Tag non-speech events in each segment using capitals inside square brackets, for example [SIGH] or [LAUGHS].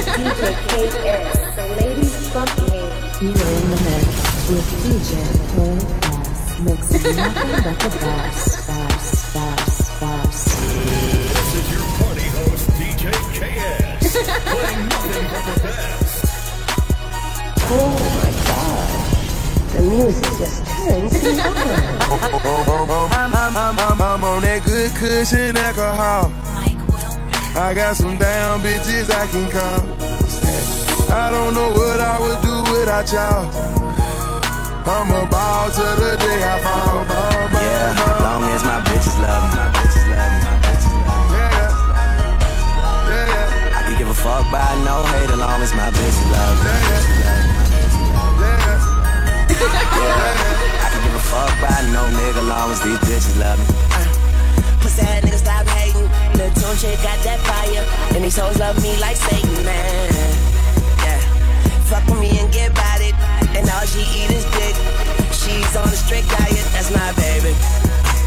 DJ KS, the ladies funky. You are the mix with DJ KS, mixing nothing but the best, best, best, best. This is your party host, DJ KS, playing nothing but the best. Oh my god. The music just turns me on. I'm on that good cushion alcohol. I got some damn bitches I can call. I don't know what I would do without y'all. I'm a ball to the day I fall. Ball, ball, Yeah, ball. long as my bitches love me, my bitches love me, my bitches love me. Yeah, yeah, yeah, I can give a fuck by no hate as long as my bitches love me. yeah, Yeah, I can give a fuck by no nigga long as these bitches love me. Pussy ass nigga stop Lil' Tunechi got that fire. And these hoes love me like Satan, man. Yeah. Fuck with me and get about it. And all she eat is dick. She's on a strict diet, that's my baby.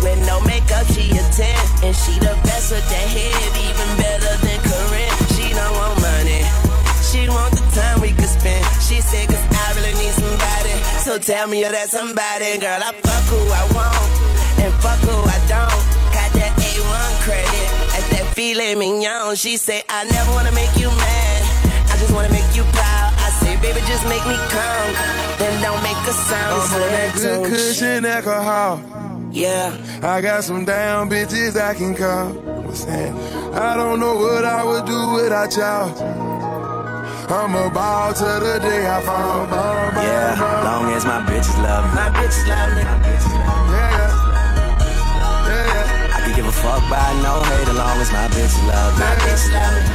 With no makeup, she a 10. And she the best with that head, even better than Karrine. She don't want money. She want the time we could spend. She said, cause I really need somebody. So tell me you're that somebody. Girl, I fuck who I want. And fuck who I don't. Got that A1 credit. Filet mignon. She say, I never wanna make you mad. I just wanna make you proud. I say, baby, just make me come. Then don't make a sound. I'm So on that good cushion alcohol. Yeah. I got some damn bitches I can call. What's that? I don't know what I would do without y'all. I'm a ball to the day I fall. Ball, ball, Yeah, ball. long as my bitches love me. My bitches love me. My bitches love me. Yeah, I give a fuck by no hate as long as my bitch love me. My bitches love.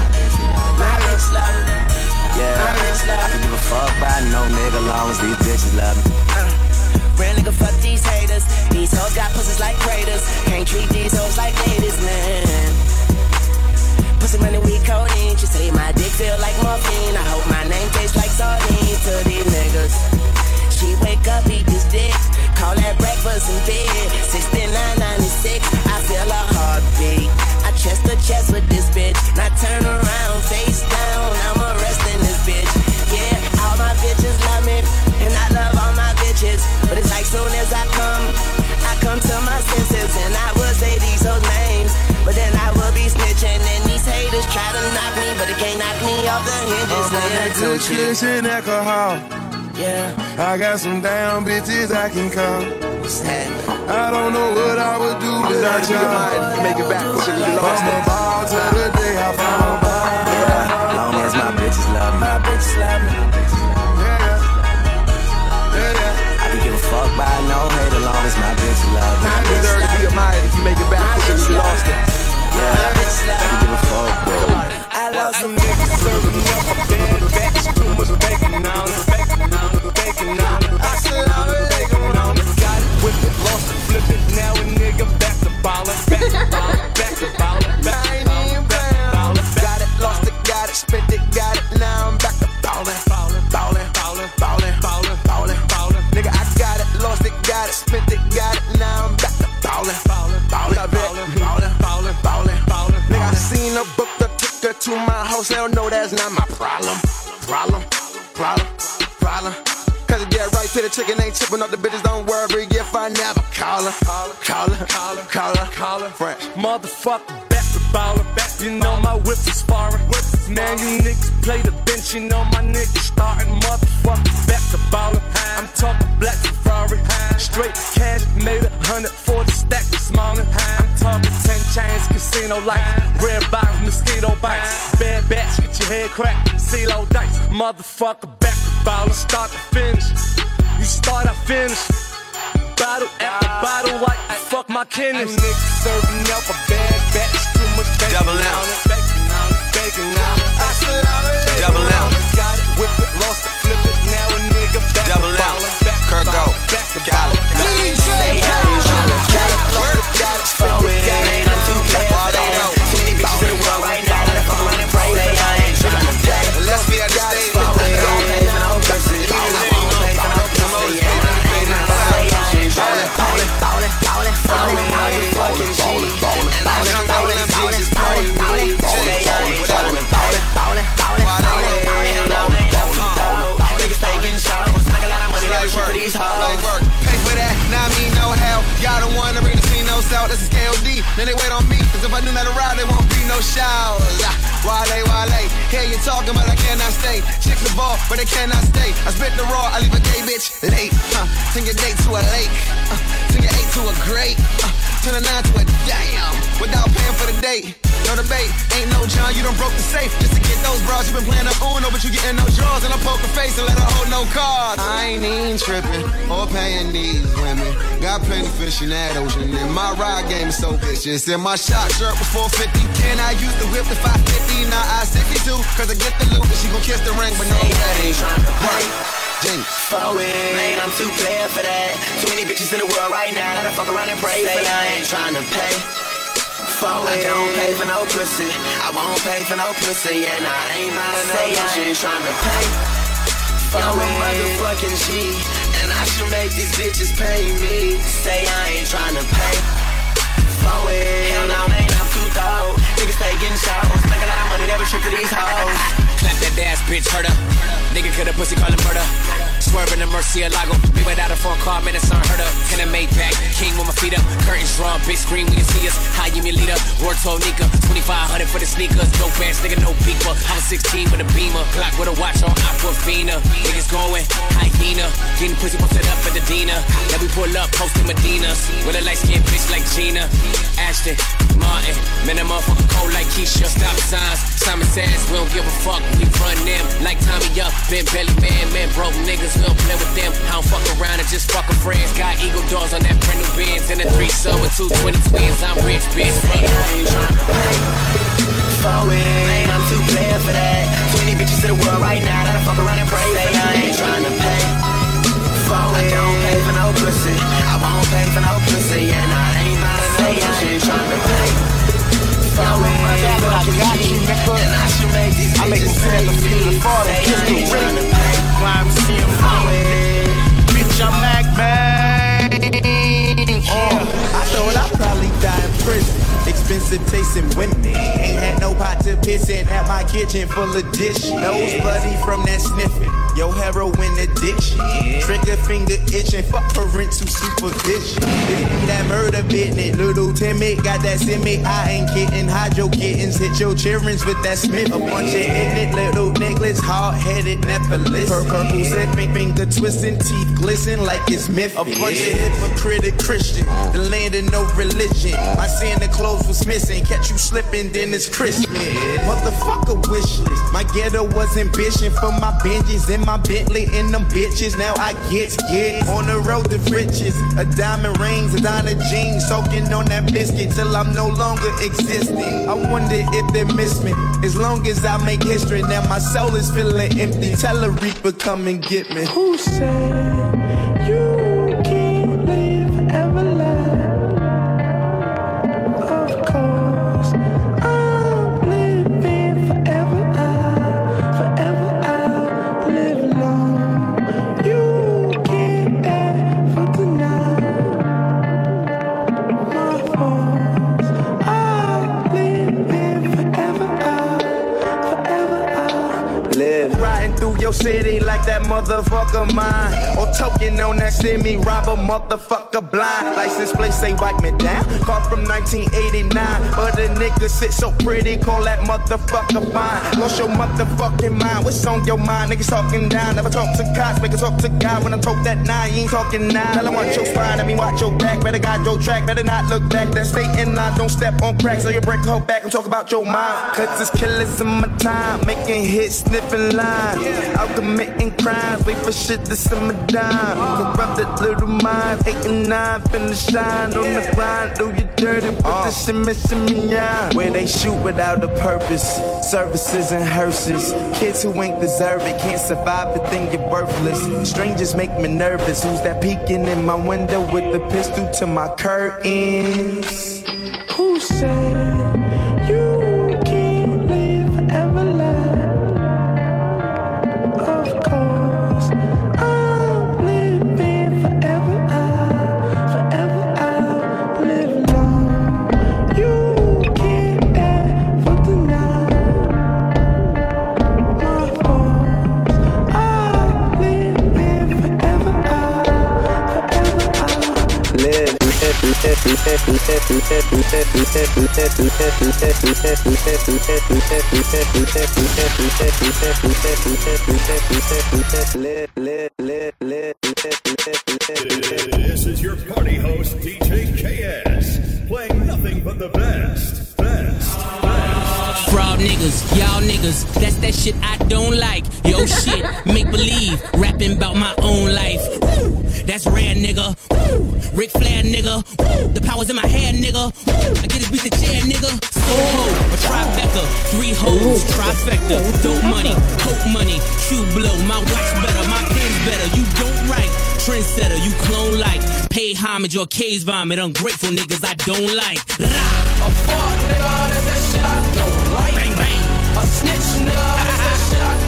My bitches love. Yeah, I can give a fuck by no nigga long as these bitches love me. Real nigga, fuck these haters. These hoes got pussies like craters. Can't treat these hoes like ladies, man. Pussy money, we codeine. She say my dick feel like morphine. I hope my name tastes like sardines to these niggas. She wake up, eat this dick. Call that breakfast in bed. 6996, I heartbeat. I chest to chest with this bitch. Now turn around, face down. I'm arresting this bitch. Yeah, all my bitches love me. And I love all my bitches. But it's like soon as I come, I come to my senses. And I will say these hoes names. But then I will be snitching. And these haters try to knock me. But they can't knock me off the hinges. I'm on that good don't alcohol. Yeah. I got some damn bitches I can call. I don't know what I would do without y'all. Make it back, so you lost I'm a ball to the day I fall. Yeah, long as my bitches love me. My bitches love me. Yeah, yeah, yeah. I can give a fuck by no hate as long as my bitches love me. You deserve to be admired if you make it back, so you lost it. Yeah, I can give a fuck, bro. I love some niggas serving up a bad batch. Too much bacon on it, bacon on it, bacon on it. Assalamu alaikum it. Got it, whip it, lost it, flip it. Now a nigga back to ballin', back to ballin', back to ballin', back I to ballin', ballin', Got it, lost it, got it, spent it, got it. Now I'm back to ballin', ballin', ballin', ballin', ballin', ballin', ballin', ballin'. Nigga, I got it, lost it, got it, spent it, got it. Now I'm back to ballin', ballin', ballin', ballin', ballin', ballin', ballin', ballin'. Nigga, I seen her book the ticket to my house. Now no, that's not my. Problem, problem, problem. It get the chicken, ain't chipping up the bitches. Don't worry if I never call her, call her, call her, call her, call her. French. Motherfucker, back to ballin', You know my whip is foreign. Man, you niggas play the bench. You know my niggas starting. Motherfucker, back to ballin'. I'm talking black Ferrari. Straight cash, made a hundred for the stack this morning. I'm talking ten chains, casino lights, red bottoms, mosquito bites. Bad batch, get your head cracked, CeeLo dice. Motherfucker, back to ballin', start to finish. You start, I finish. Bottle after bottle, like fuck my kidneys. niggas serving up a bad batch, too much bacon Double on out. it, bacon on it, bacon on it. I said I Double out. Got it, whip it, lost it, flip it, now a nigga back to Double out. ballin', back to Kirk ballin', out. back to Got it. ballin'. Let's This is KOD, then they wait on me, cause if I do not arrive, there won't be no showers. Wale, Wale, hear you talking, but I cannot stay. Chicks the ball, but they cannot stay. I spit the raw, I leave a gay bitch late. Uh, turn your date to a lake. Uh, your eight to a great. Uh, turn a nine to a damn. Without paying for the date. No debate, ain't no John, you done broke the safe. Just to get those bras, you been playing the Uno, but you getting no drawers. And I poke her face and let her hold no cards. I ain't even tripping or paying these women. Got plenty fish in that ocean, and my ride game is so vicious. And my shot shirt was 450. Can I use the whip to 550? Now I 62, cause I get the loot, and she gon' kiss the ring, but no wedding. Work. Jinx. Forward, man, I'm too player for that. Too many bitches in the world right now. Gotta fuck around and pray Say for I ain't trying to pay. Forward, I don't pay for no pussy. I won't pay for no pussy, and I ain't mad at no Say I ain't trying to pay. I'm a motherfucking G, and I should make these bitches pay me. Say I ain't trying to pay. Forward, hell no, man, I'm too dope. Niggas stay getting shows, make a lot of money, never trick to these hoes. Clap that ass, bitch, hurt her. Nigga cut a pussy, call him murder. Swerving the Murcielago. Me without a phone call, man, it's unheard of. Can I make back? King with my feet up. Curtains drawn, big screen, we can see us. High, you me leader. Word told Nika. 2500 for the sneakers. Dope ass nigga, no beeper. I was 16 with a beamer. Glock with a watch on Aquafina. Niggas going, hyena. Getting pussy posted up for the Dina. Then we pull up, posted Medina. With a light skinned bitch like Gina. Ashton, Martin. Man, a motherfucker cold like Keisha. Stop signs. Simon says we don't give a fuck. We run them like Tommy up. Been belly man, man, broke niggas. We don't play with them. I don't fuck around and just fuck a friends. Got eagle doors on that brand new Benz. And a three sub with two twin twins. I'm rich, bitch. Say I ain't trying to pay. Forward, man, I'm too player for that. Too many bitches in the world right now. Gotta fuck around and pray. Say I ain't trying to pay. Forward, I don't pay for no pussy. I won't pay for no pussy, and I ain't mad at no bitch. Ain't trying to pay. Forward, and I should make these I make bitches them pay feel the me. feel the fall, Say kiss I the ain't ring. Him falling. Bitch, I'm Mac. Oh, I thought I'd probably die in prison. Expensive tasting women. Ain't had no pot to piss in at my kitchen full of dish. Nose bloody from that sniffing. Yo, heroin addiction. Trigger finger itching. Fuck parental supervision. That murder business. Little timid, got that semi. I ain't. Hide your kittens. Hit your children's with that Smith. A bunch of ignorant little necklace. Hard headed Nephilis. Pur- purple sipping. Finger twisting. Teeth glisten like it's myth. A bunch of hypocritic Christian. The land of no religion. My Santa Claus was missing. Catch you slipping, then it's Christmas. Motherfucker wishless. My ghetto was ambition for my binges and my Bentley and them bitches. Now I get get on the road to riches. A diamond rings, a diamond jeans, soaking on that biscuit till I'm no longer existing. I wonder if they miss me. As long as I make history, now my soul is feeling empty. Tell a reaper come and get me. Who said you your city like that motherfucker mine. Or token on that semi, rob a motherfucker blind. License plate say wipe me down. Car from 1989. But a nigga sit so pretty, call that motherfucker fine. Lost your motherfucking mind. What's on your mind? Niggas talking down. Never talk to cops, make a talk to God. When I talk that nine, you ain't talking nine. Tell 'em watch your spine, I mean watch your back. Better guide your track, better not look back. That state in line, don't step on cracks. So you break her back and talk about your mind. Cause it's killers in my time, making hits, sniffing lines. Out committing crimes, wait for shit to simmer down. Corrupted little minds, eight and nine, finna shine on the grind. Do you dirty with the oh. shimmy, shimmy, yeah. Where they shoot without a purpose, services and hearses. Kids who ain't deserve it, can't survive it, think you're worthless. Strangers make me nervous. Who's that peeking in my window with the pistol to my curtains? This is your party host, DJ KS, playing nothing but the best, best, best. Fraud niggas, y'all niggas, that's that shit I don't like. Yo shit, make believe, rapping about my own life. Woo, that's rare nigga. Ric Flair nigga. Woo, the powers in my hair nigga. Woo, I get this beat the chair nigga. Soho, a trifecta, three hoes, trifecta, dope money, coke money, shoe blow, my watch better, my pen's better. You don't write, trendsetter, you clone like, pay homage or case vomit, ungrateful niggas I don't like. Rah. A fuck nigga, that's that shit I don't like. Bang bang. A snitch nigga, that's that shit I don't like.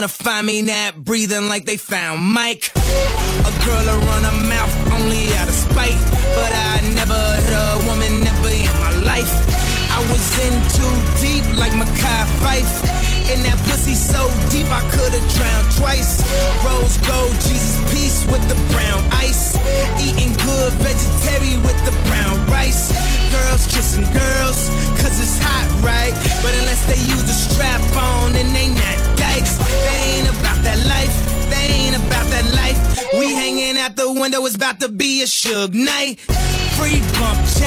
Wanna find me not breathing like they found Mike. A girl will run her mouth only out of spite. But I never hit a woman, never in my life. I was in too deep like Mekhi Fife. And that pussy so deep I could've drowned twice. Rose gold, Jesus peace with the brown ice. Eating good vegetarian with the brown rice. Girls kissing girls, cause it's hot, right? But unless they use a strap on, then they not dykes. They ain't about that life. They ain't about that life. We hanging out the window, it's about to be a shug night. Free bump J,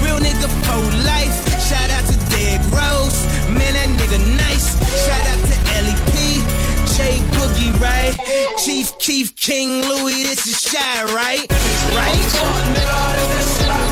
real nigga for life. Shout out to Dead Rose, man, that nigga nice. Shout out to LEP, J Boogie, right? Chief Keef King Louie, this is Chi, right? Right?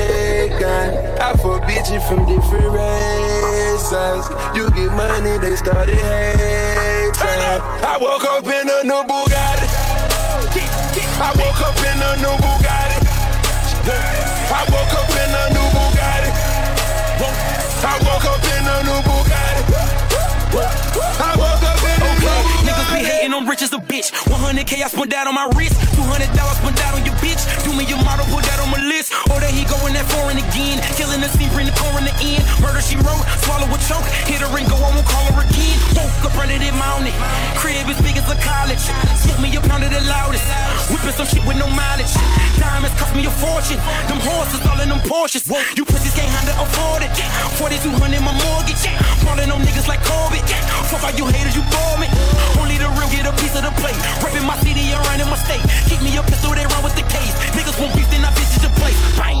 Bitches from different races. You get money, they started hating. I woke up in a new Bugatti. I woke up in a new Bugatti. I woke up in a new Bugatti. I woke up in a new Bugatti. I woke up in a new Bugatti. Niggas be hating, I'm rich as a bitch. 100k I spent that on my wrist. 200 dollars spent that on your bitch. Do me your model, put that on my list. Oh, or that he going that foreign again. Killing the scene, bring the core in the end. Murder she wrote, swallow a choke. Hit her and go, I won't call her again. Woke up running it mounted. Crib as big as a college. Smoke me a pound of the loudest. Whipping some shit with no mileage. Diamonds cost me a fortune. Them horses all in them Porsches. You pussies can't handle afford it. 4200 my mortgage. Falling on niggas like Corbett. Fuck all you haters, you bore me. Only the real get a piece of the plate. My city and running my state. Keep me a pistol, they run with the case. Niggas won't beef, then I bitches place. Bang.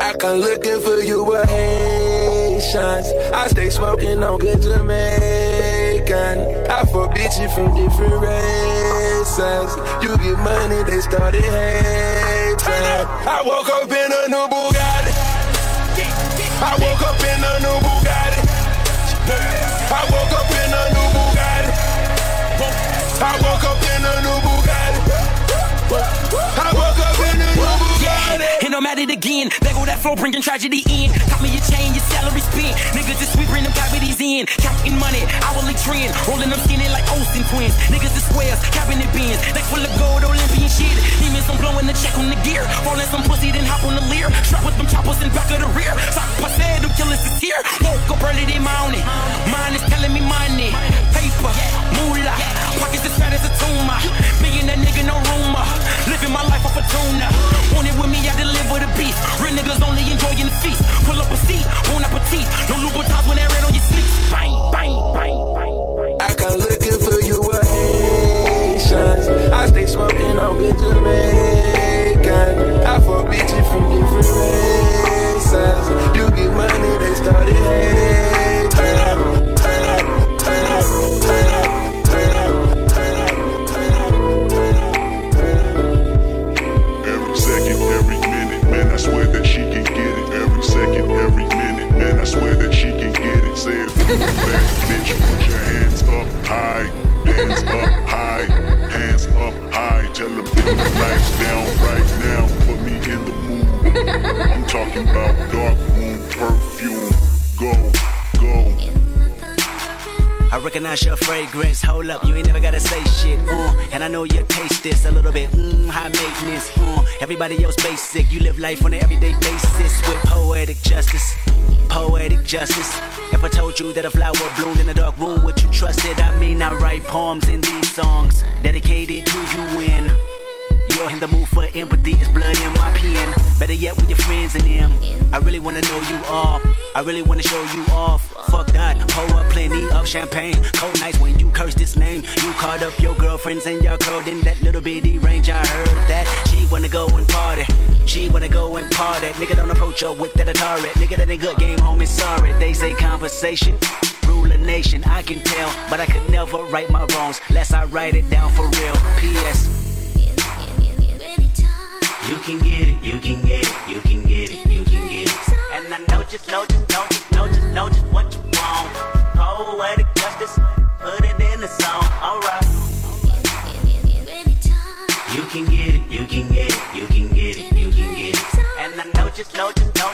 I come looking for you with Haitians. I stay smoking on good Jamaican. I fuck bitches from different races. You get money, they started hating. I woke up in a new Bugatti. I woke up in a new Bugatti. I woke up in a new. I woke up in a new Bugatti. I woke up in a new Bugatti. And I'm at it again. There go that flow, bringing tragedy in. Got me a chain, your salary spent. Niggas just sweet, bring them cavities in. Counting money, hourly trend. Rolling them skinny like Olsen twins. Niggas is squares, cabinet bins. Neck full of gold, Olympian shit. Demons, I'm blowing the check on the gear. Rolling some pussy, then hop on the Lear. Strap with them choppers in back of the rear. Sock passé, them killers is here. Woke up early, they mounted. Mine is telling me money. Paper, moolah. Pockets as fat as a tumor. Being that nigga, no rumor. Living my life off a tuna. Want it with me, I deliver the beast. Real niggas only enjoying the feast. Pull up a seat, bon appetit. No Louboutins when they're red on your sleeves. Bang, bang, bang, bang, bang. I come looking for you with Haitians. I stay smoking on good Jamaican. I fuck bitches from different races. You get money, they started hating. Your fragrance. Hold up, you ain't never gotta say shit. Uh, and I know you taste this a little bit. Mmm, high maintenance. Uh, everybody else basic. You live life on an everyday basis with poetic justice. Poetic justice. If I told you that a flower bloomed in a dark room, would you trust it? I mean, I write poems in these songs dedicated to you when you're in the mood for empathy. It's blood in my pen. Better yet, with your friends and them. I really wanna know you all. I really wanna show you off. Fuck that, pour up plenty of champagne. Cold nights when you curse this name. You called up your girlfriends and y'all curled in that little bitty range. I heard that she wanna go and party. She wanna go and party. Nigga don't approach her with that Atari. Nigga that ain't good game, homie. Sorry, they say conversation. A nation, I can tell, but I could never right my wrongs, lest I write it down for real. P.S. You can get it, you can get it, you can get it, you can get it. And I know just know, just know, just know, just know just what you want. Poetic justice, put it in the song, alright. You can get it, you can get it, you can get it, you can get it. And I know just know, just know,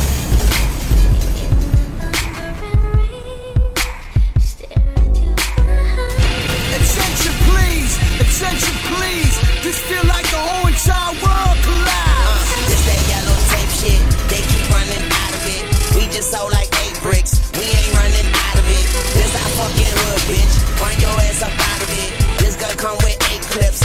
Attention please. This feel like the whole entire world collides. Uh, this that yellow tape shit, they keep running out of it. We just sold like eight bricks, we ain't running out of it. This our fucking hood, bitch. Run your ass up out of it. This gun come with eight clips,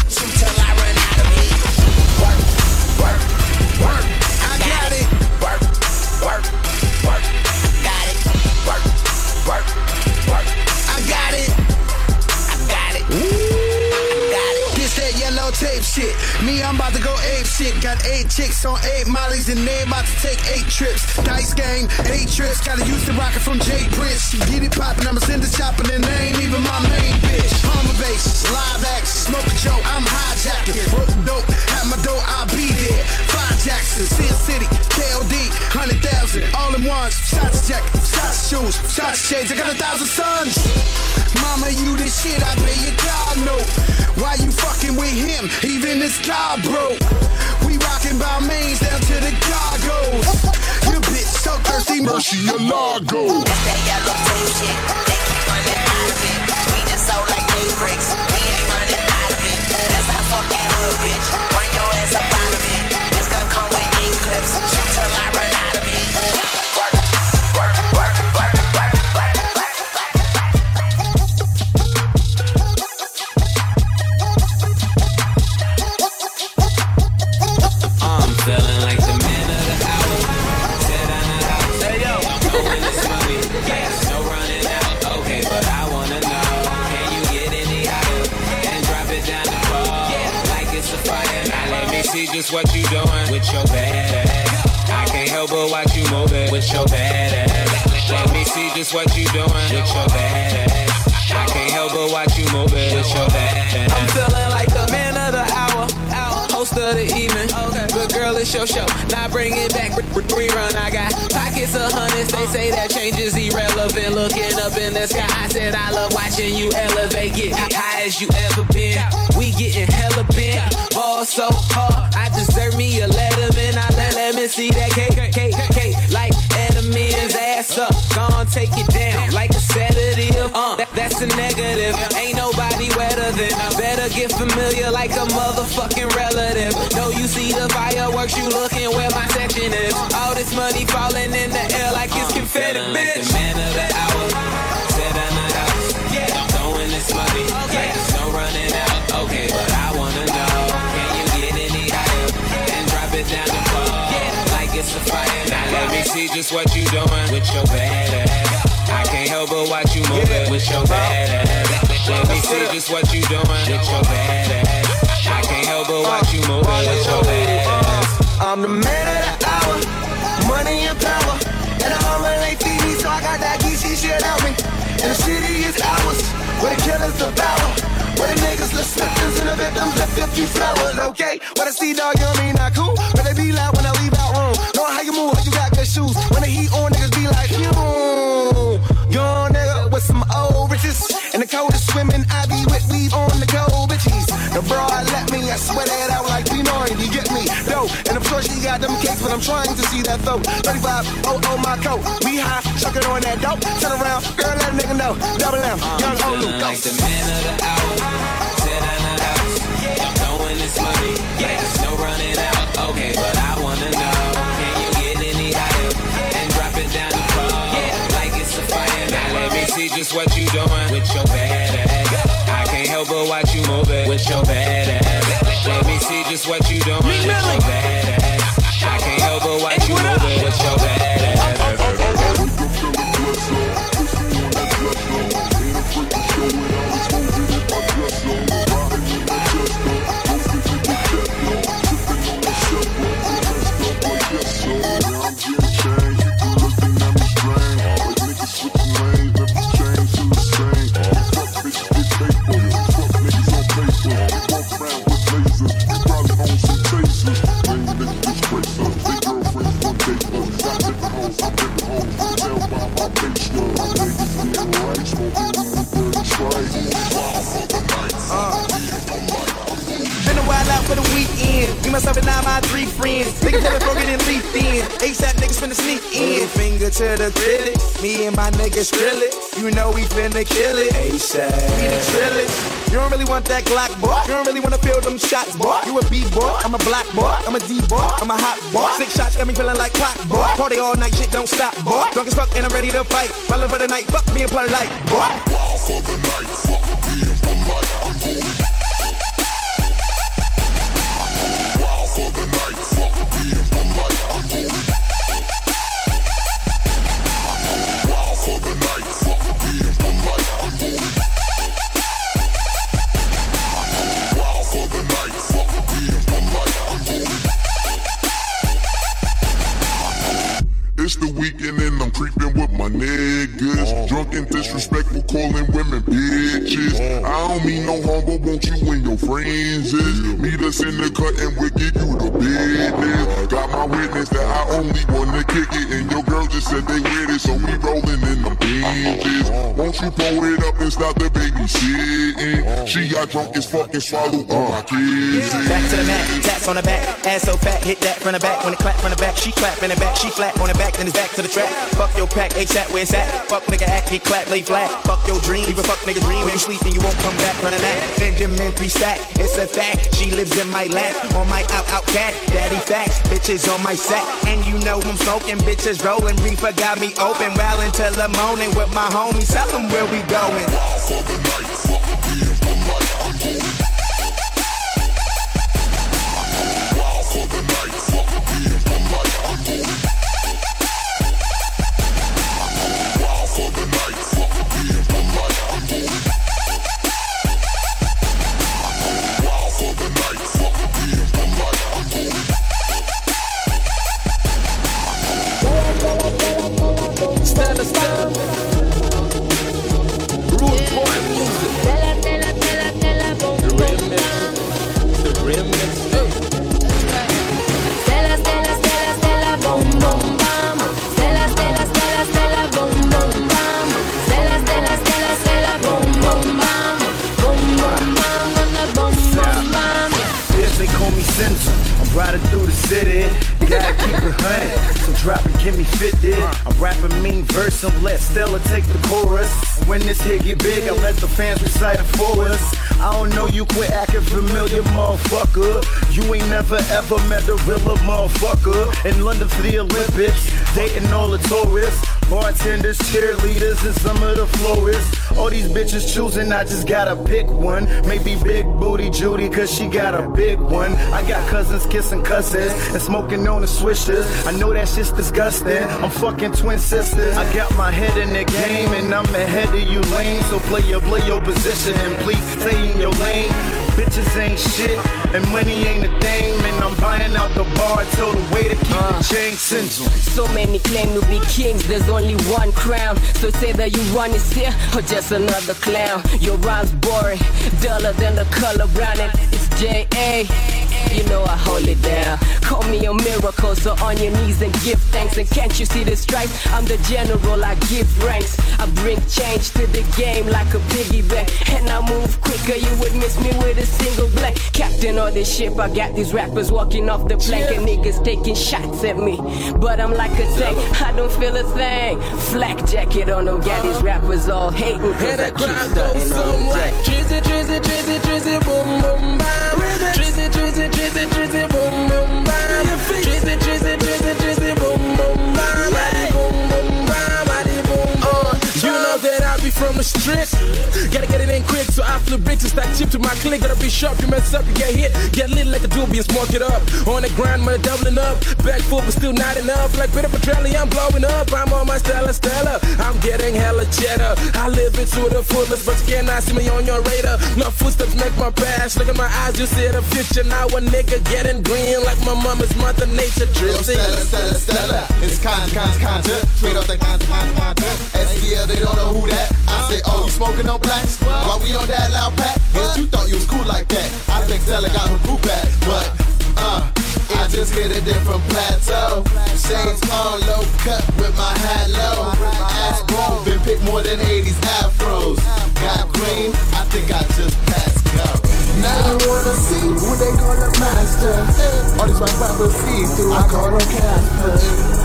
Got eight chicks on eight mollies and they about to take eight trips. Dice game, eight trips. Gotta use the rocket from Jay Prince. She get it poppin', I'ma send it shopping and they ain't even my main bitch. Home bass, live action, smoke a joke, I'm hijacking. Broke dope, have my dough, I'll be there. Jackson, Sin City, KOD, hundred thousand, all in ones. Shots jacket, shots shoes, shots shades. I got a thousand sons. Mama, you this shit, I pay your God no. Why you fucking with him? Even this car broke. We rockin' Balmains down to the cargoes. Your bitch so thirsty, mercy your lago. That's that yellow tape shit, they keep running out of it. We just sold like eight bricks, we ain't running out of it. That's our fucking hood, bitch. Run your ass up out of it. Just what you doing with your bad ass. I can't help but watch you move it with your bad ass. Let me see just what you doing with your bad ass. I can't help but watch you move it with your bad ass. I'm feeling like the man of the hour. Host of the evening. Good girl, it's your show. Now bring it back. Rerun. I got pockets of hundreds. They say that change is irrelevant. Looking up in the sky, I said I love watching you elevate. Get high as you ever been. We getting hella bent. Ball so hard. I deserve me a letterman. I let, let me see that cake, cake, cake. Like Edelman's ass up. Gonna take it down like a sedative. Uh, that, that's a negative. Ain't nobody wetter than. Better get familiar like a motherfucking relative. Know you see the fireworks, you looking where my section is. All this money falling in the air like it's confetti, bitch. Just what you doing with your bad ass. I can't help but watch you move it with your bad ass. Let me see just what you doing with your bad ass. I can't help but watch you move it with your bad ass. I'm the man of the hour, money and power. And armor ain't feed me, so I got that geeky shit out me. And the city is ours, where the killers devour. Where the niggas the slippers and the victims left 50 flowers, okay? What I see, dog, you know me not cool. But they be loud when I leave out room. Know how you move, shoes. When the heat on, niggas be like, you. Young nigga with some old riches. And the coldest swimming, I be with weave on the cold bitches. The broad let me, I sweat it out like P9, you get me? Yo, and I'm sure she got them cakes, but I'm trying to see that throat. 35, oh, oh, my coat. We high, chucking on that dope. Turn around, girl, let a nigga know. Double M, young feeling go. like the man of the hour. Like there's no running out. Okay, but I wanna know. See just what you doing with your bad ass. I can't help but watch you move it with your bad ass. Let me see just what you doing with your bad ass. I can't help but watch you it. You don't really want that Glock, boy. You don't really wanna feel them shots, boy. You a B boy, I'm a black boy, I'm a D boy, I'm a hot boy. Six shots got me feeling like clock, boy. Party all night, shit don't stop, boy. Drunk as fuck and I'm ready to fight. Rolling for the night, fuck me and play like, boy. Wow for the night, friends is? Meet us in the cut and we'll give you the business. Got my witness that I only wanna kick it, and your girl just said they with it, so we rolling in them binges. Won't you pull it up and stop the baby babysitting? She got drunk as fuck and swallowed all my. Back to the mat, tats on the back, ass so fat, hit that from the back. When it clap from the back, she clap in the back, she flat on the back, then it's back to the track. Fuck your pack, ASAP, where it's at? Fuck nigga act, he clap, lay flat. Fuck your dream, leave a fuck nigga dream. When you sleep and you won't come back the nap. Benjamin three it's a fact. She lives in my lap, on my out out cat. Daddy facts, bitches on my sack. And you know I'm smoking, bitches rolling. Reefer got me open, well until the morning with my homies. Tell them where we going. Give me 50. I'm rapping mean verse and let Stella take the chorus. When this hit get big, I let the fans recite it for us. I don't know you quit acting familiar, motherfucker. You ain't never ever met a real motherfucker. In London for the Olympics, dating all the tourists. Bartenders, cheerleaders, and some of the florists. All these bitches choosing, I just gotta pick one. Maybe big booty Judy, cause she got a big one. I got cousins kissing cousins and smoking on the swishers. I know that shit's disgusting. I'm fucking twin sisters. I got my head in the game and I'm ahead of you lame. So play your play your position and please stay in your lane. Bitches ain't shit and money ain't a thing. And I'm buying out the bar, so the way to keep the uh. chain simple. So many claim to be kings, there's only one crown. So say that you run is here or just another clown. Your rhymes boring, duller than the color brown, and it's J.A. You know I hold it down. Call me a miracle, so on your knees and give thanks. And can't you see the stripes? I'm the general, I give ranks. I bring change to the game like a piggy bank. And I move quicker, you would miss me with a single blank. Captain of the ship, I got these rappers walking off the plank and niggas taking shots at me. But I'm like a tank, I don't feel a thing. Flak jacket on them, got these rappers all hating. Cause I keep stunting on the deck. Drizzy, drizzy, drizzy, drizzy, boom, boom, bam. Drizzy, drizzy, drizzy, drizzy, boom, boom, bam. Drizzy, drizzy, drizzy, drizzy, boom, boom, bam. Body, boom, boom, bam. Body, boom, uh, You know that I be from the streets. Gotta get it in quick, so I flip bricks and stack chip to my click. Gotta be sharp, you mess up, you get hit. Get lit like a doobie and smoke it up. On the grind, man, doubling up. Back full, but still not enough. Like Peter Petrelli, I'm blowing up. I'm on my Stella Stella. I'm getting hella cheddar. I live it to the fullest, but you cannot see me on your radar. No footsteps make my pass. Look at my eyes, you see the future. Now a nigga getting green like my mama's mother nature. Yo, Drizzy. Stella, Stella, Stella. It's con, con, Conja. Straight off the Conja, Conja, Conja. STL, they don't know who that. I say, oh, you smoking on blacks? While we on that loud pack? Guess you thought you was cool like that. I think Stella got her group back, but, uh, I just hit a different plateau. Shades on low cut with my hat low. Ass grown, been picked more than 80s afros. Got green, I think I just passed go. Now I wanna see who they gonna master. All these white rappers see through, I call them Casper.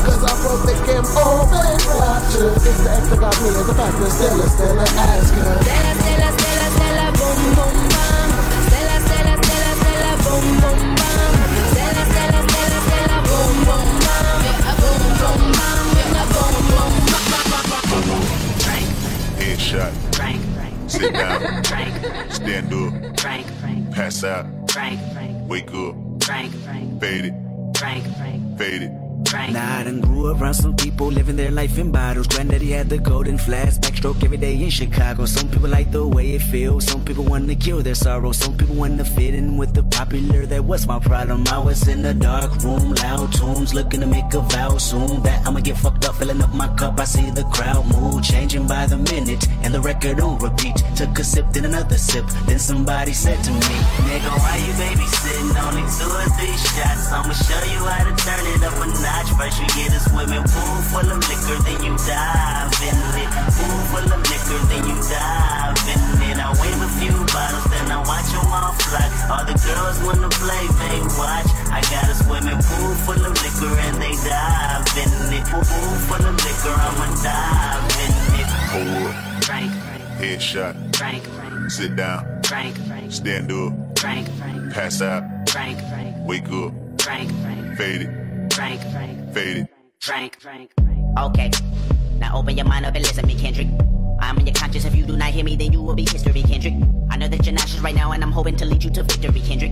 Cause I'm from the game, oh man, rapture. It's the X that got me as a factor. Stella, Stella, ask her. Stella, Stella, Stella, Stella, boom, boom, bam. Stella, Stella, Stella, Stella, boom, boom, bam. Stella, Stella, Stella, Stella, boom, boom, bam. Yeah, boom, boom, bam. Yeah, boom, boom, bam. Headshot. Sit down. Stand up. Pass out. Wake up. Fade it. Fade it. Nah, I grew around some people living their life in bottles. Granddaddy had the golden flask, backstroke every day in Chicago. Some people like the way it feels. Some people want to kill their sorrow. Some people want to fit in with the popular. That was my problem. I was in the dark room, loud tunes, looking to make a vow soon. That I'ma get fucked up, filling up my cup. I see the crowd mood changing by the minute, and the record on repeat. Took a sip, then another sip. Then somebody said to me, Nigga, why you babysitting? Only two or three shots. I'ma show you how to turn it up a notch. First you get a swimming pool full of liquor, then you dive in it. Pool full of liquor, then you dive in it. I wave a few bottles, then I watch them all fly. All the girls wanna play, they watch. I got a swimming pool full of liquor, and they dive in it. Pool full of liquor, I'ma dive in it. Hold up. Frank, Headshot. Frank, Sit down. Frank, Stand up. Frank, Pass out. Frank, Wake up. Frank, Fade it. Frank, Fade it. Frank, Okay, now open your mind up and listen to me, Kendrick. I'm in your conscience. If you do not hear me, then you will be history, Kendrick. I know that you're nauseous right now, and I'm hoping to lead you to victory, Kendrick.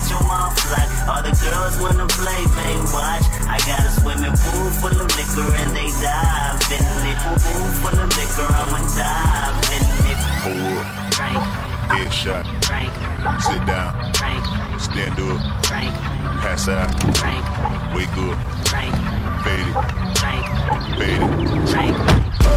watch them all fly. All the girls wanna play, they watch. I got a swimming pool full of liquor, and they dive in it. Pool full of liquor, I'ma dive in it. Hold up. Frank, Headshot. Drink. Sit down. Drink. Stand up. Drink. Pass out. Drink. Wake up. Frank, Fade it. Frank, Fade it. Frank.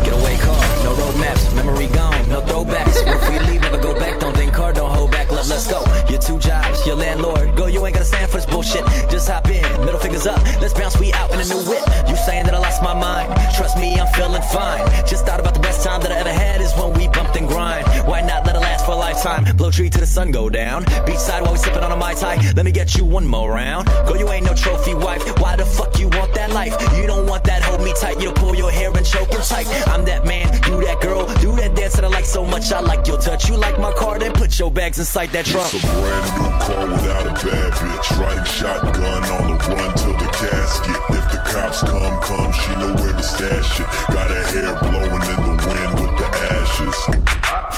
Getaway car, no road maps, memory gone, no throwbacks. If we leave, never go back. Don't think hard, don't hold back let's go. Your two jobs, your landlord. Girl, you ain't gonna stand for this bullshit. Just hop in, middle fingers up. Let's bounce, we out in a new whip. You saying that I lost my mind. Trust me, I'm feeling fine. Just thought about the best time that I ever had is when we bumped and grind. Why not let it last for a lifetime? Blow tree to the sun go down. Beachside while we sipping on a Mai Tai. Let me get you one more round. Girl, you ain't no trophy wife. Why the fuck you want that life? You don't want that hold me tight. You'll pull your hair and choke it tight. I'm that man, you that girl. Do that dance that I like so much. I like your touch. You like my car, then put your bags inside that trunk. It's a brand new car without a bad bitch. Riding shotgun on the run till the casket. If the cops come, come, she know where to stash it. Got her hair blowing in the wind with the ashes.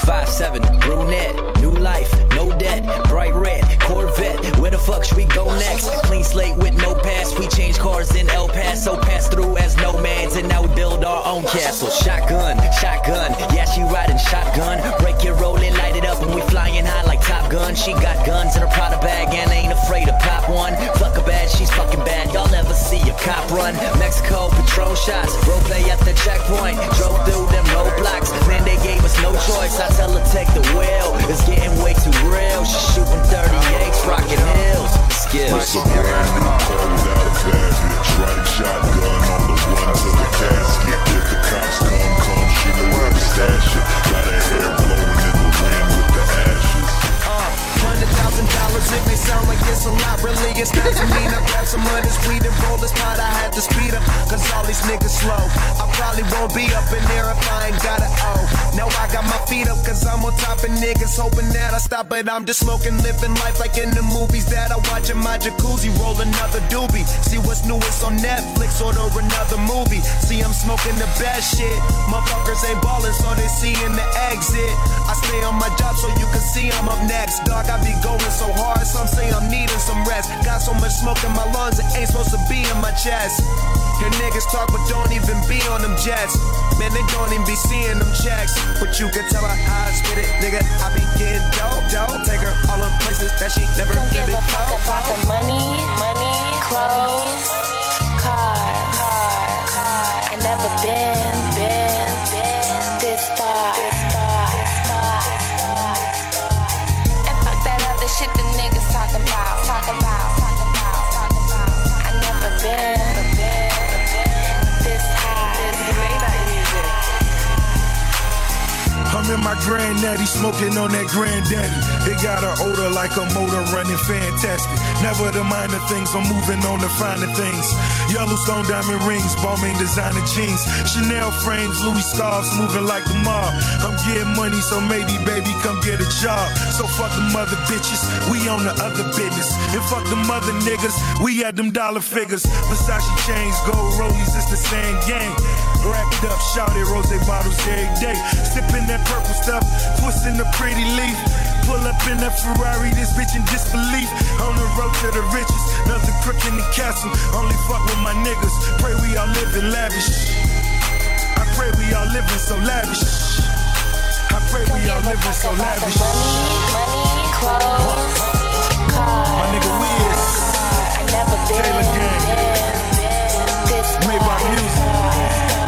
Five seven, brunette, new life, no debt, bright red, Corvette. Where the fuck should we go next? Clean slate with no past. We change cars in El Paso, pass through as nomads, and now we build our own castle. Shotgun, shotgun, yeah she riding shotgun. Break it, roll it, light it up, and we flying high like Top Gun. She got guns in her Prada bag and ain't afraid to pop one. Fuck a bad, she's fucking bad. Y'all ever see a cop run? Mexico, patrol shots, role play at the checkpoint. Drove through them roadblocks, man they gave us no choice. I tell her take the wheel, it's getting way too real. She's shooting 38s, rocking hills. Skills. It's a brand new car without a bad bitch. Riding shotgun on the run till the casket. If the cops come, come, she know where to stash it. Got her hair blowing in the wind with the ashes. Uh, hundred thousand dollars, it may sound like it's a lot, really it's not to me. Now grab some of this weed and roll this pot. I had to speed up, cause all these niggas slow. I probably won't be up in there if I ain't got. Oh, now I got my feet up, cause I'm on top of niggas, hoping that I stop. But I'm just smoking, living life like in the movies that I watch in my jacuzzi. Roll another doobie, see what's newest on Netflix, order another movie. See, I'm smoking the best shit. Motherfuckers ain't ballin', so they see in the exit. I stay on my job so you can see I'm up next. Dog, I be going so hard, some say I'm needing some rest. Got so much smoke in my lungs, it ain't supposed to be in my chest. Hear niggas talk, but don't even be on them jets. Man, they don't even be seeing them checks. But you can tell her how I spit it, nigga. I be getting dope, dope. Take her all the places that she never Don't give a fuck before. about the money, money, clothes, car, car, car. I never been, My granddaddy smoking on that granddaddy. It got an odor like a motor running fantastic. Never the minor things, I'm moving on the finer things. Yellowstone diamond rings, Balmain designer jeans. Chanel frames, Louis scarves, moving like the mob. I'm getting money, so maybe baby come get a job. So fuck the mother bitches, we on the other business. And fuck the mother niggas, we had them dollar figures. Versace chains, gold rollies, it's the same game. Racked up, shouted rose bottles every day. Sipping that purple stuff, twisting the pretty leaf. Pull up in that Ferrari, this bitch in disbelief. On the road to the riches, nothing crook in the castle. Only fuck with my niggas. Pray we all lavish. I pray we all living so lavish. I pray we all living so lavish. Money, clothes, car. My nigga Wiz, Taylor Gang, this Maybach Music,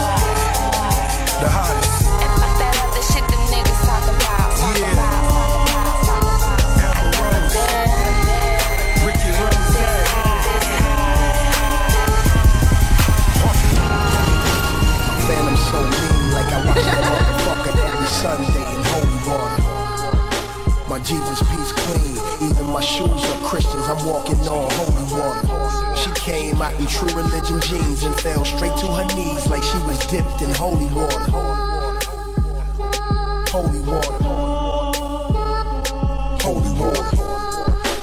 My Jesus peace clean, even my shoes are Christians. I'm walking on holy water. She came out in true religion jeans and fell straight to her knees like she was dipped in holy water. Holy water. Holy water.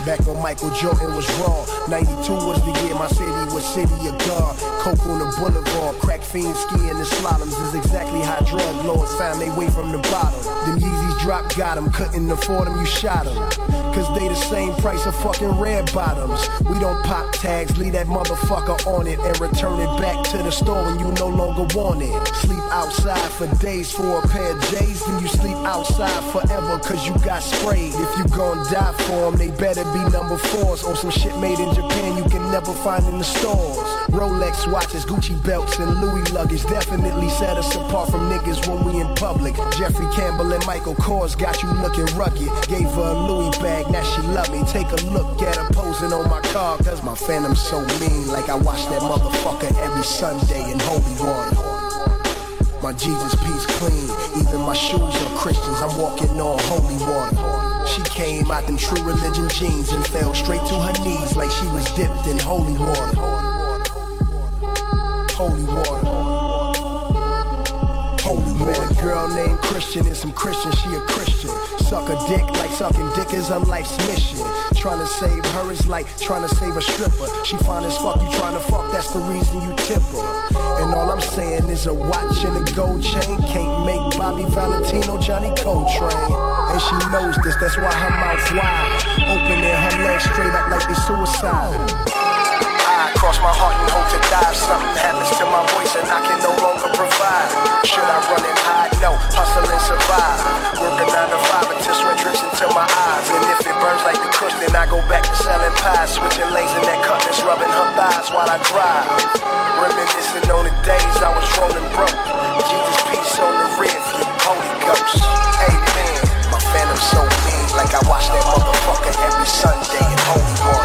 Back when Michael Jordan was raw. 92 was the year my city was city of God. Coke on the boulevard, crack fiends skiing the slaloms is exactly how drug lords found their way from the bottom. Them Yeezys drop got 'em, couldn't afford 'em, you shot 'em. Cause they the same price of fucking red bottoms. We don't pop tags, leave that motherfucker on it and return it back to the store when you no longer want it. Sleep outside for days for a pair of J's, then you sleep outside forever cause you got sprayed. If you gon' die for 'em, they better be number fours or some shit made in Japan you can never find in the stores. Rolex watches, Gucci belts, and Louis luggage definitely set us apart from niggas when we in public. Jeffrey Campbell and Michael Kors got you looking rugged. Gave her a Louis bag, now she love me. Take a look at her posing on my car, cause my phantom's so mean. Like I watch that motherfucker every Sunday in holy water. My Jesus peace clean, even my shoes are Christians. I'm walking on holy water. She came out them true religion jeans and fell straight to her knees like she was dipped in holy water. Holy water. Met a girl named Christian and some Christian, she a Christian. Suck a dick like sucking dick is her life's mission. Trying to save her is like trying to save a stripper. She fine as fuck, you trying to fuck, that's the reason you tip her. And all I'm saying is a watch and a gold chain can't make Bobby Valentino Johnny Coltrane. And she knows this, that's why her mouth wide. Opening her legs straight up like they suicide. I cross my heart and hope to die. Something happens to my voice and I can no longer provide. Should I run and No, hustle and survive. Working nine to five until sweat drips into my eyes. And if it burns like the kush, then I go back to selling pies. Switching lanes in that cutlass, rubbing her thighs while I drive. Reminiscing on the days I was rolling broke. Jesus peace on the rear Holy Ghost. Amen. My phantom so mean, like I watch that motherfucker every Sunday in Holy Water.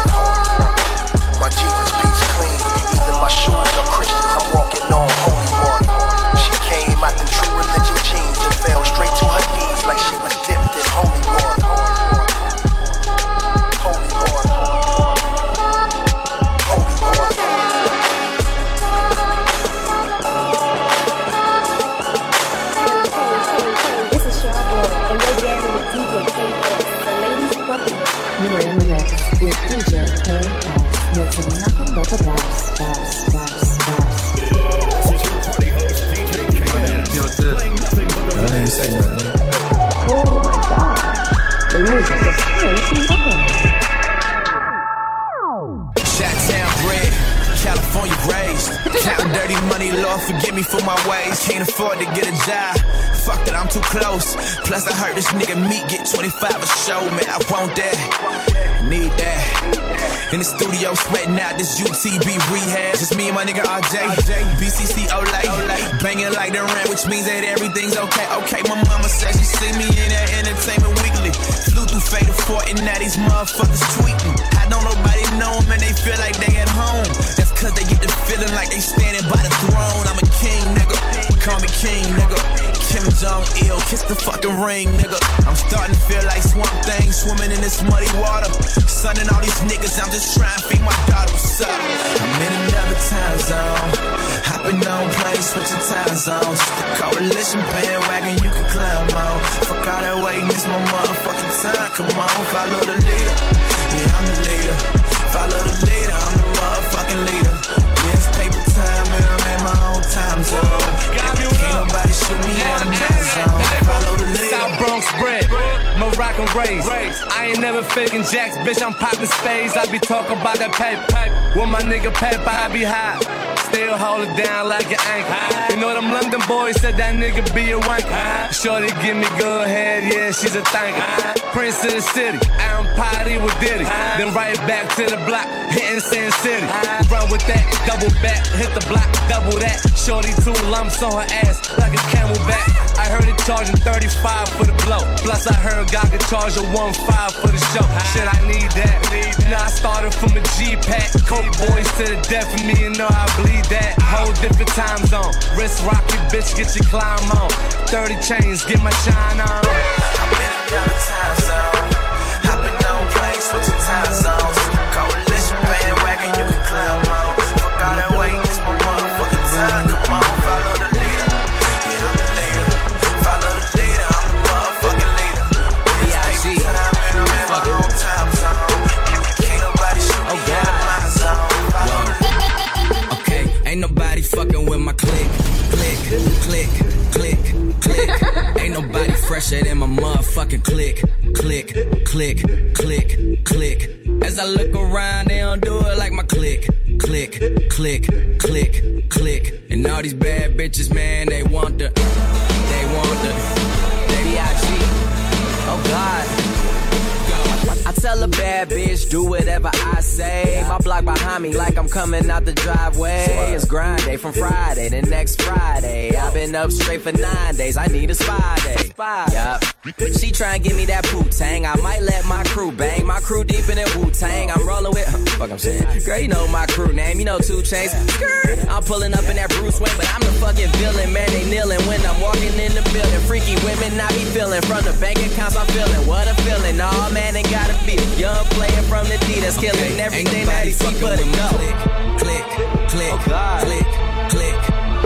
Forgive me for my ways. Can't afford to get a job. Fuck that, I'm too close. Plus, I heard this nigga meat get 25 a show, man. I want that. Need that. In the studio, sweating out this UTB rehab. Just me and my nigga RJ. BCC Olay. Banging like the rent, which means that everything's okay. Okay, my mama said she see me in that entertainment weekly. Flew through Fatal and now these motherfuckers tweeting. I don't nobody know them and they feel like they at home. That's cause they get the feeling like they standing by the throne. I'm a king, nigga. Call me king, nigga. Kim Jong Il, kiss the fucking ring, nigga. I'm starting to feel like swamp thing swimming in this muddy water. Sunning all these niggas, I'm just trying to feed my daughter. What's? I'm in another time zone. Hopping on planes, switching time zones. Coalition bandwagon, you can climb on. Fuck all that waiting, it's my motherfucking time. Come on, follow the leader. Yeah, I'm the leader. Follow the leader, I'm the motherfucking leader. Yeah, it's paper time, and I'm in my own time zone. Shoot me. Follow the. South Bronx bread, Moroccan raised. I ain't never faking jacks, bitch. I'm popping spades. I be talking about that pipe. With my nigga paper, I be high. Still hold it down like an anchor. You know them London boys said that nigga be a wanker. Shorty give me good head, yeah, she's a thanker. Prince of the city, I'm party with Diddy. Then right back to the block, hitting Sin City. Run with that, double back, hit the block, double that. Shorty two lumps on her ass like a camelback. I heard it charging 35 for the blow. Plus I heard God could charge a 1.5 for the show. Shit, I need that. Now I started from a G-Pack. Coke boys to the death of me, you know I bleed that. Whole different time zone. Wrist rocky, bitch, get your climb on. 30 chains, get my shine on. I'm in another time zone. Hopping on planes, switching time zones. Nobody fresher than my motherfucking click, click, click, click, click. As I look around, they don't do it like my click, click, click, click, click. And all these bad bitches, man, they want the, they want the, they B.I.G. Oh God. Tell a bad bitch, do whatever I say. My block behind me, like I'm coming out the driveway. It's grind day from Friday to next Friday. I've been up straight for nine days. I need a spy day. Yup. But she try and give me that poo tang. I might let my crew bang. My crew deep in that Wu Tang. I'm rolling with. [LAUGHS] Fuck, I'm saying. Girl, you know my crew name. You know two chains. I'm pulling up in that Bruce Wayne, but I'm the fucking villain. Man, they kneeling when I'm walking in the building. Freaky women, I be feeling. From the bank accounts, I'm feeling. What a feeling. All man, they gotta be. Young player from the D that's killing everything that he see but a no. Click, click, oh, click, click.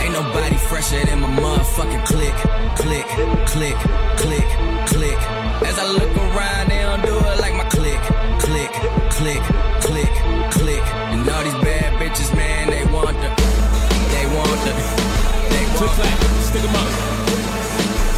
Ain't nobody fresher than my motherfucking click, click, click, click, click. As I look around, they don't do it like my click, click, click, click, click. And all these bad bitches, man, they want the, they want the, they want the. Click, Stick 'em up.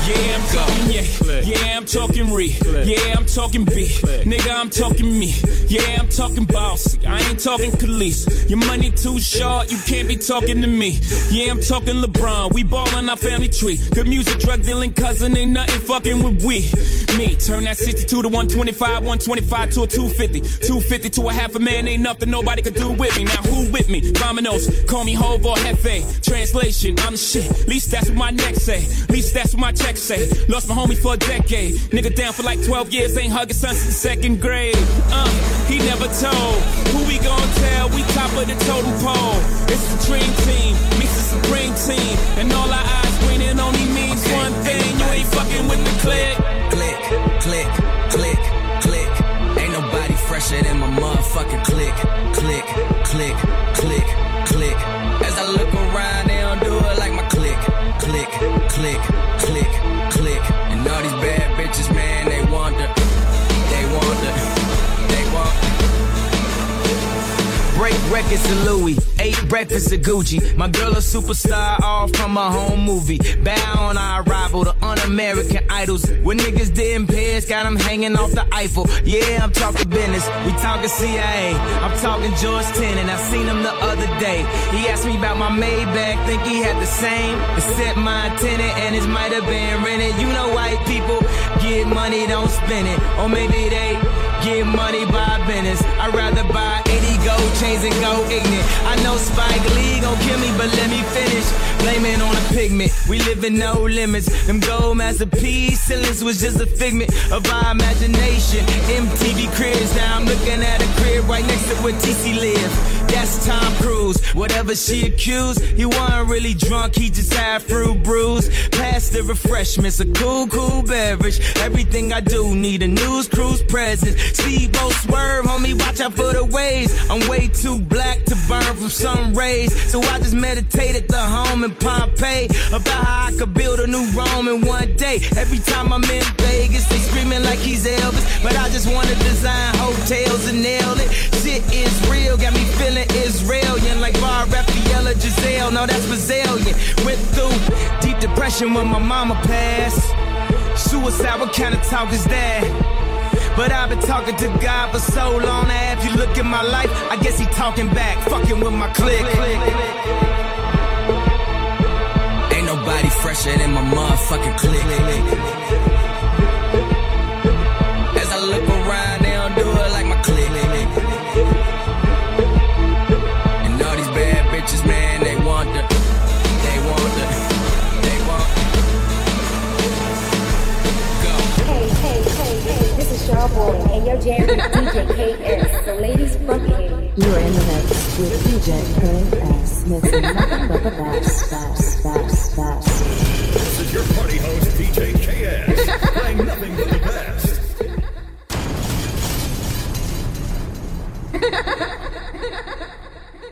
Yeah, I'm talking yeah. Yeah, I'm talking re. Yeah, I'm talking B. Nigga, I'm talking me. Yeah, I'm talking bossy. I ain't talking Khalees. Your money too short, you can't be talking to me. Yeah, I'm talking LeBron. We ballin' our family tree. Good music, drug dealing cousin, ain't nothing fucking with we. Me, turn that 62 to 125, 125 to a 250. 250 to a half a man, ain't nothing nobody could do with me. Now who with me? Dominoes, call me Hov or Hefe. Translation, I'm the shit. Least that's what my neck say. Least that's what my check say. Lost my homie for a decade. Nigga down for like 12 years, ain't hugging son since second grade. Uh, he never told. Who we gon' tell? We top of the totem pole. It's the dream team, meets the supreme team. And all our eyes winning only means one thing. You ain't fucking with the click. Click, click, click, click. Ain't nobody fresher than my motherfucking click, click, click, click, click. As I look around, they don't do it like my click, click, click, records to Louis, eight breakfasts to Gucci. My girl a superstar, all from a home movie. Bow on our arrival, the un-American idols. When niggas didn't pairs, got them hanging off the Eiffel. Yeah, I'm talking business, we talking CIA. I'm talking George Tenet, I seen him the other day. He asked me about my Maybach, think he had the same. Except my tenant, and his might have been rented. You know white people get money, don't spend it. Or maybe they get money by business. I'd rather buy 80 gold chains and go ignorant. I know Spike Lee gon' kill me, but let me finish. Blame it on a pigment. We live in no limits. Them gold masterpiece ceilings was just a figment of our imagination. MTV cribs, now I'm looking at a crib right next to where TC live. That's Tom Cruise. Whatever she accused, he wasn't really drunk, he just had fruit brews. Pass the refreshments, a cool, cool beverage. Everything I do need a news cruise presence. Speedboat swerve, homie, watch out for the waves. I'm way too black to burn from sun rays. So I just meditate at the home in Pompeii about how I could build a new Rome in one day. Every time I'm in Vegas, they screaming like he's Elvis. But I just wanna design hotels and nail it. Shit is real, got me feeling Israelian like Bar Refaeli or Gisele. No, that's Brazilian. Went through deep depression when my mama passed. Suicide, what kind of talk is that? But I've been talking to God for so long now. If you look at my life, I guess he talking back, fucking with my click. Ain't nobody fresher than my motherfucking click. This is Cheryl and you're jamming DJ KS. So ladies, fuck it. You're in the mix with DJ KS, mixing nothing but the best, best, best, best. This is your party host, DJ KS, playing nothing but the best. [LAUGHS]